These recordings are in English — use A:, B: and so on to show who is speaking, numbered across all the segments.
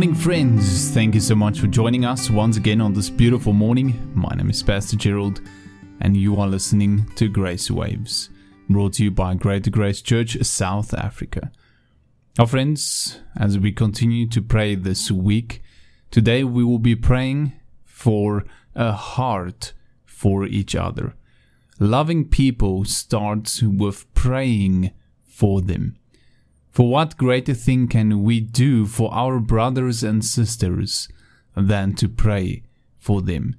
A: Morning, friends. Thank you so much for joining us once again on this beautiful morning. My name is Pastor Gerald, and you are listening to Grace Waves, brought to you by Greater Grace Church South Africa. Our friends, as we continue to pray this week, today we will be praying for a heart for each other. Loving people starts with praying for them. For what greater thing can we do for our brothers and sisters than to pray for them?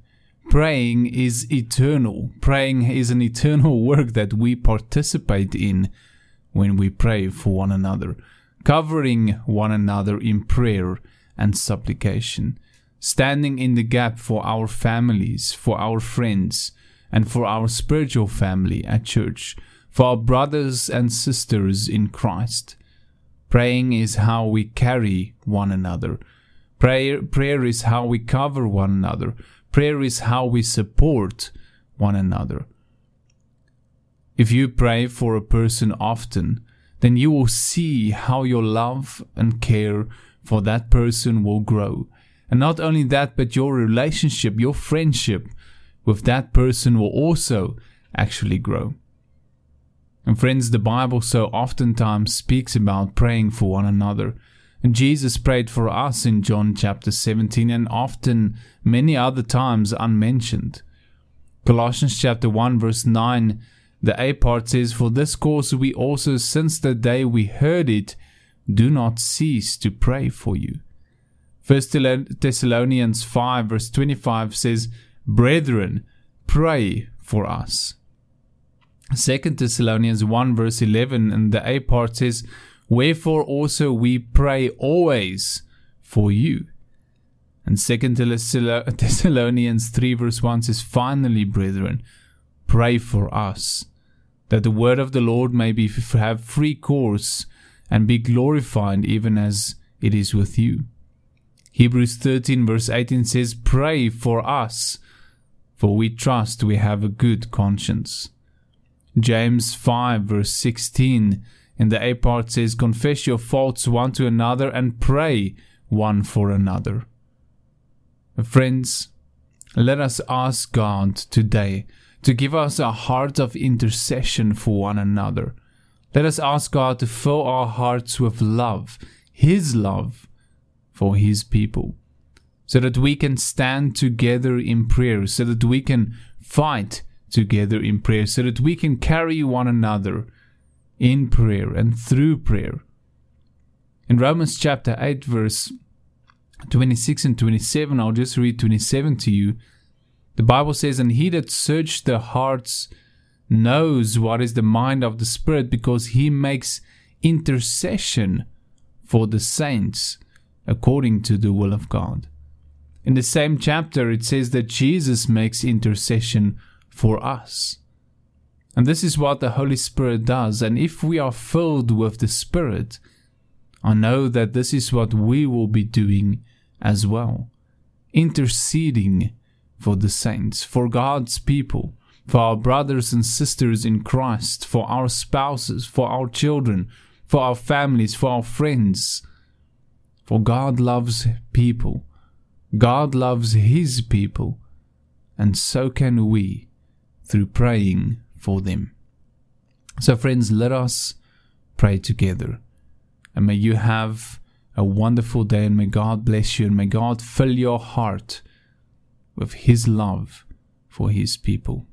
A: Praying is eternal. Praying is an eternal work that we participate in when we pray for one another, covering one another in prayer and supplication, standing in the gap for our families, for our friends, and for our spiritual family at church, for our brothers and sisters in Christ. Praying is how we carry one another. Prayer, prayer is how we cover one another. Prayer is how we support one another. If you pray for a person often, then you will see how your love and care for that person will grow. And not only that, but your relationship, your friendship with that person will also actually grow. And friends, the Bible so oftentimes speaks about praying for one another. And Jesus prayed for us in John chapter 17 and often many other times unmentioned. Colossians chapter 1 verse 9, the A part says, For this cause we also, since the day we heard it, do not cease to pray for you. First Thessalonians 5 verse 25 says, Brethren, pray for us. Second Thessalonians 1 verse 11 and the A part says, Wherefore also we pray always for you. And Second Thessalonians 3 verse 1 says, Finally, brethren, pray for us, that the word of the Lord may be have free course and be glorified even as it is with you. Hebrews 13 verse 18 says, Pray for us, for we trust we have a good conscience. James 5 verse 16 in the A part says, Confess your faults one to another and pray one for another. Friends, let us ask God today to give us a heart of intercession for one another. Let us ask God to fill our hearts with love, His love for His people, so that we can stand together in prayer, so that we can fight together in prayer so that we can carry one another in prayer and through prayer. In Romans chapter 8, verse 26 and 27, I'll just read 27 to you. The Bible says, And he that searched the hearts knows what is the mind of the Spirit, because he makes intercession for the saints according to the will of God. In the same chapter, it says that Jesus makes intercession for us. And this is what the Holy Spirit does. And if we are filled with the Spirit, I know that this is what we will be doing as well interceding for the saints, for God's people, for our brothers and sisters in Christ, for our spouses, for our children, for our families, for our friends. For God loves people. God loves His people. And so can we through praying for them. So, friends, let us pray together. And may you have a wonderful day, and may God bless you, and may God fill your heart with His love for His people.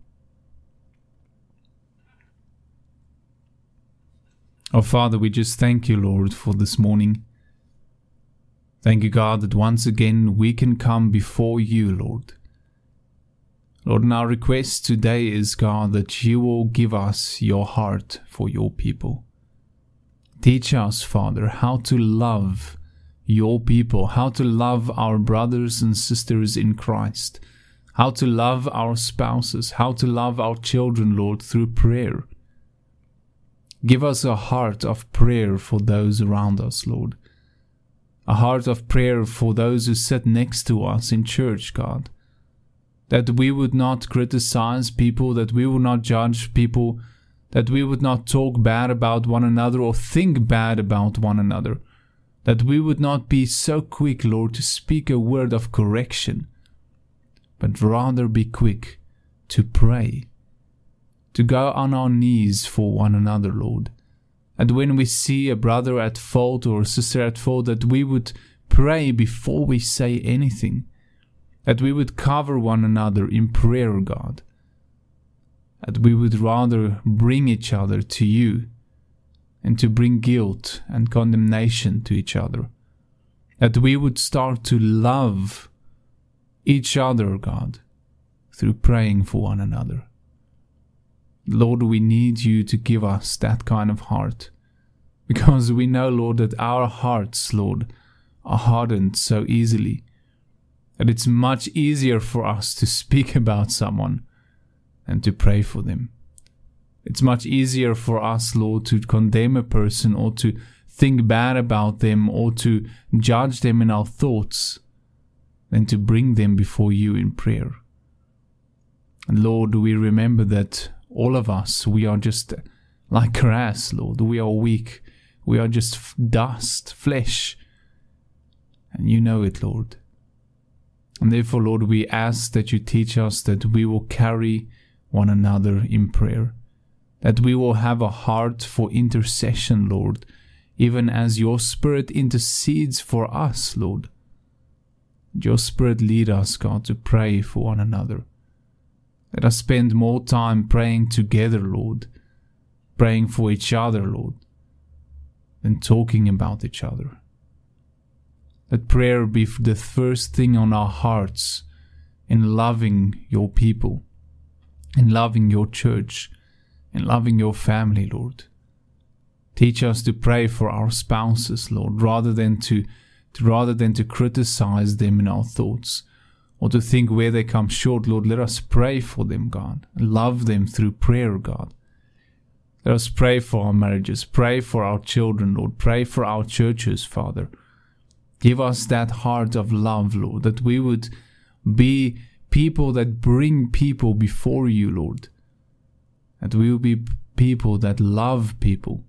A: Oh, Father, we just thank you, Lord, for this morning. Thank you, God, that once again we can come before you, Lord. Lord, and our request today is, God, that you will give us your heart for your people. Teach us, Father, how to love your people, how to love our brothers and sisters in Christ, how to love our spouses, how to love our children, Lord, through prayer. Give us a heart of prayer for those around us, Lord. A heart of prayer for those who sit next to us in church, God that we would not criticize people, that we would not judge people, that we would not talk bad about one another or think bad about one another, That we would not be so quick, Lord, to speak a word of correction, but rather be quick to pray, to go on our knees for one another, Lord. And when we see a brother at fault or a sister at fault, that we would pray before we say anything, that we would cover one another in prayer, God, that we would rather bring each other to you and to bring guilt and condemnation to each other, that we would start to love each other, God, through praying for one another. Lord, we need you to give us that kind of heart. Because we know, Lord, that our hearts, Lord, are hardened so easily. That it's much easier for us to speak about someone than to pray for them. It's much easier for us, Lord, to condemn a person or to think bad about them or to judge them in our thoughts than to bring them before you in prayer. And Lord, we remember that all of us, we are just like grass, Lord. We are weak. We are just dust, flesh. And you know it, Lord. And therefore, Lord, we ask that you teach us that we will carry one another in prayer, that we will have a heart for intercession, Lord, even as your Spirit intercedes for us, Lord. Your Spirit lead us, God, to pray for one another. Let us spend more time praying together, Lord, praying for each other, Lord, than talking about each other. Let prayer be the first thing on our hearts in loving your people, in loving your church, in loving your family, Lord. Teach us to pray for our spouses, Lord, rather than to, to rather than to criticize them in our thoughts or to think where they come short, Lord, let us pray for them, God. Love them through prayer, God. Let us pray for our marriages, pray for our children, Lord, pray for our churches, Father. Give us that heart of love, Lord, that we would be people that bring people before you, Lord. That we will be people that love people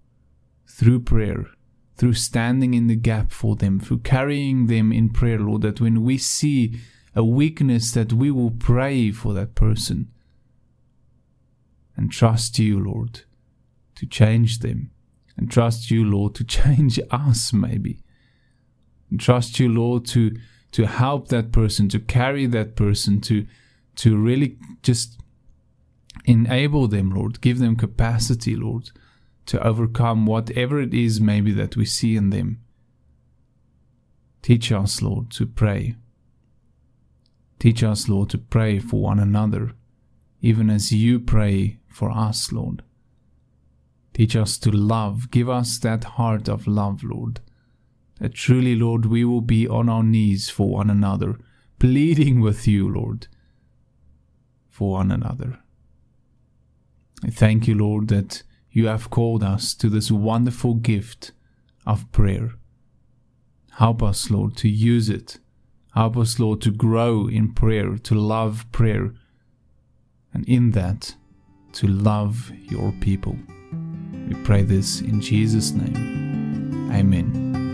A: through prayer, through standing in the gap for them, through carrying them in prayer, Lord, that when we see a weakness that we will pray for that person and trust you, Lord, to change them. And trust you, Lord, to change us, maybe. Trust you, Lord, to, to help that person, to carry that person, to, to really just enable them, Lord. Give them capacity, Lord, to overcome whatever it is, maybe, that we see in them. Teach us, Lord, to pray Teach us, Lord, to pray for one another, even as you pray for us, Lord. Teach us to love. Give us that heart of love, Lord. That truly, Lord, we will be on our knees for one another, pleading with you, Lord, for one another. I thank you, Lord, that you have called us to this wonderful gift of prayer. Help us, Lord, to use it Help us, Lord, to grow in prayer, to love prayer, and in that, to love your people. We pray this in Jesus' name. Amen.